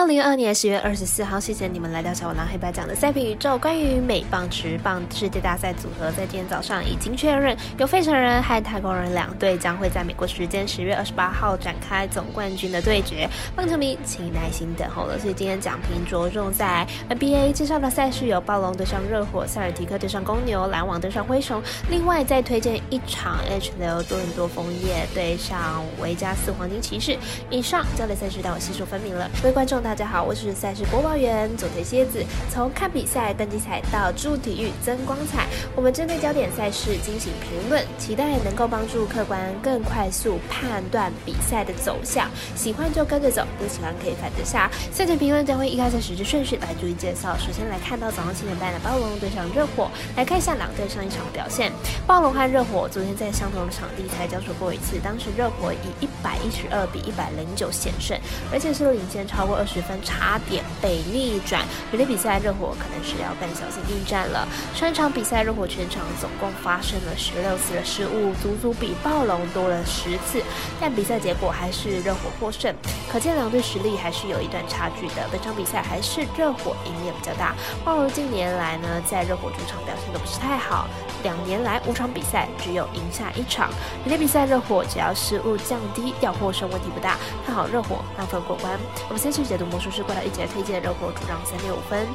二零二二年十月二十四号，谢谢你们来到小五郎黑白奖的赛评宇宙。关于美棒直棒世界大赛组合，在今天早上已经确认，有费城人和太空人两队将会在美国时间十月二十八号展开总冠军的对决。棒球迷请耐心等候了。所以今天奖评着重在 NBA 介绍的赛事有暴龙对上热火、塞尔提克对上公牛、篮网对上灰熊。另外再推荐一场 H 流多伦多枫叶对上维加斯黄金骑士。以上焦点赛事带我细数分明了，各位观众。大家好，我是赛事播报员佐藤蝎子。从看比赛、登机彩到助体育增光彩，我们针对焦点赛事进行评论，期待能够帮助客观更快速判断比赛的走向。喜欢就跟着走，不喜欢可以反着下。赛前评论将会依开赛时之顺序来逐一介绍。首先来看到早上七点半的暴龙对上热火，来看一下两队上一场的表现。暴龙和热火昨天在相同的场地才交手过一次，当时热火以一百一十二比一百零九险胜，而且是领先超过二。十分差点被逆转，有的比赛热火可能是要更小心应战了。上一场比赛热火全场总共发生了十六次的失误，足足比暴龙多了十次，但比赛结果还是热火获胜，可见两队实力还是有一段差距的。本场比赛还是热火赢面比较大。暴龙近年来呢，在热火主场表现都不是太好，两年来五场比赛只有赢下一场。有的比赛热火只要失误降低，要获胜问题不大。看好热火让分过关。我们先去解。魔术师过来一起来推荐热火主让三点五分。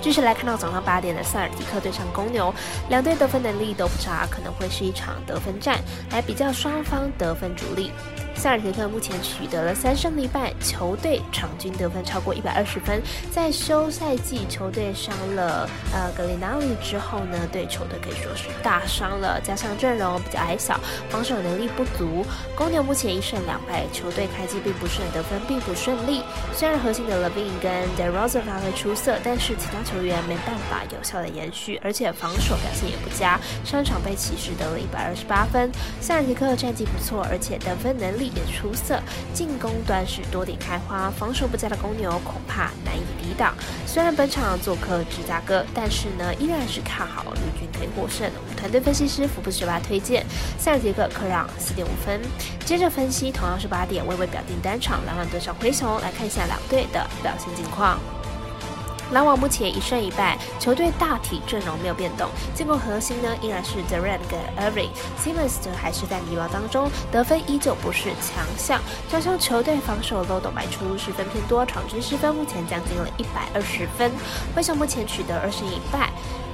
继续来看到早上八点的塞尔提克对上公牛，两队得分能力都不差，可能会是一场得分战，来比较双方得分主力。塞尔提克目前取得了三胜一败，球队场均得分超过一百二十分。在休赛季球队伤了呃格里纳利之后呢，对球队可以说是大伤了，加上阵容比较矮小，防守能力不足。公牛目前一胜两败，球队开机并不顺，得分并不顺利。虽然核心的 Levine 跟 d e r o s a 发挥出色，但是其他球员没办法有效的延续，而且防守表现也不佳。上场被骑士得了一百二十八分。塞尔提克战绩不错，而且得分能力。也出色，进攻端是多点开花，防守不佳的公牛恐怕难以抵挡。虽然本场做客芝加哥，但是呢，依然是看好绿军可以获胜。我们团队分析师福布学霸推荐塞尔提克客让四点五分。接着分析，同样是八点，微微表定单场篮网对上灰熊，来看一下两队的表现情况。篮网目前一胜一败，球队大体阵容没有变动，进攻核心呢依然是 Durant 跟 Irving，Simmons 则还是在迷茫当中，得分依旧不是强项，加上球队防守漏洞百出，失分偏多，场均失分目前将近了一百二十分，灰熊目前取得二胜一败。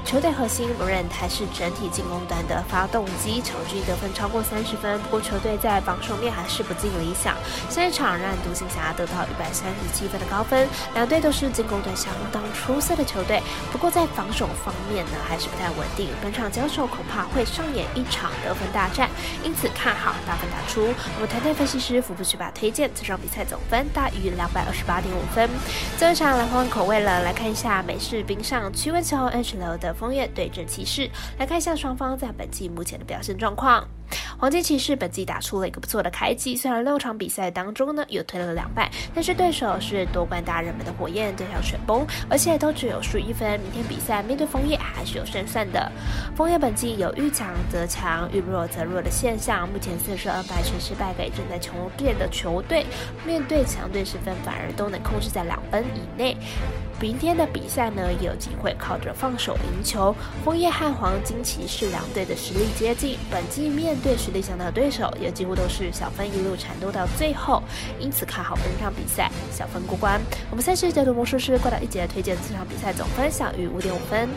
球队核心 r a n 还是整体进攻端的发动机，场均得分超过三十分。不过球队在防守面还是不尽理想。上一场让独行侠得到一百三十七分的高分，两队都是进攻端相当出色的球队。不过在防守方面呢，还是不太稳定。本场交手恐怕会上演一场得分大战，因此看好大分打出。我们团队分析师福布去把推荐这场比赛总分大于两百二十八点五分。最后一场来换换口味了，来看一下美式冰上曲棍球 H 流的。枫叶对阵骑士，来看一下双方在本季目前的表现状况。黄金骑士本季打出了一个不错的开季，虽然六场比赛当中呢又推了两败，但是对手是夺冠大热门的火焰对上全崩，而且都只有输一分。明天比赛面对枫叶还是有胜算的。枫叶本季有遇强则强，遇弱则弱的现象，目前四胜二败全是败给正在求变的球队，面对强队失分反而都能控制在两分以内。明天的比赛呢，也有机会靠着放手赢球。枫叶和黄金骑士两队的实力接近，本季面对实力强的对手，也几乎都是小分一路缠斗到最后，因此看好本场比赛小分过关。我们赛事解读魔术师过到一节推荐这场比赛总分小于五点五分。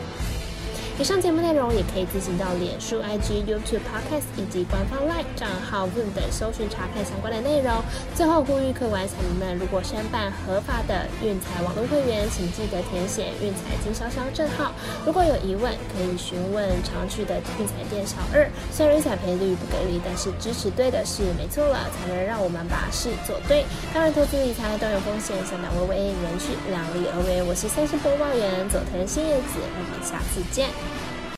以上节目内容也可以自行到脸书、IG、YouTube、Podcast 以及官方 LINE 账号 w i n 等搜寻查看相关的内容。最后呼吁客官彩民们，如果申办合法的运彩网络会员，请记得填写运彩经销商证号。如果有疑问，可以询问常去的运彩店小二。虽然运彩赔率不给力，但是支持对的是没错了，才能让我们把事做对。当然，投资理财都有风险，想两位为人士量力而为。我是三星播报员佐藤新叶子，我们下次见。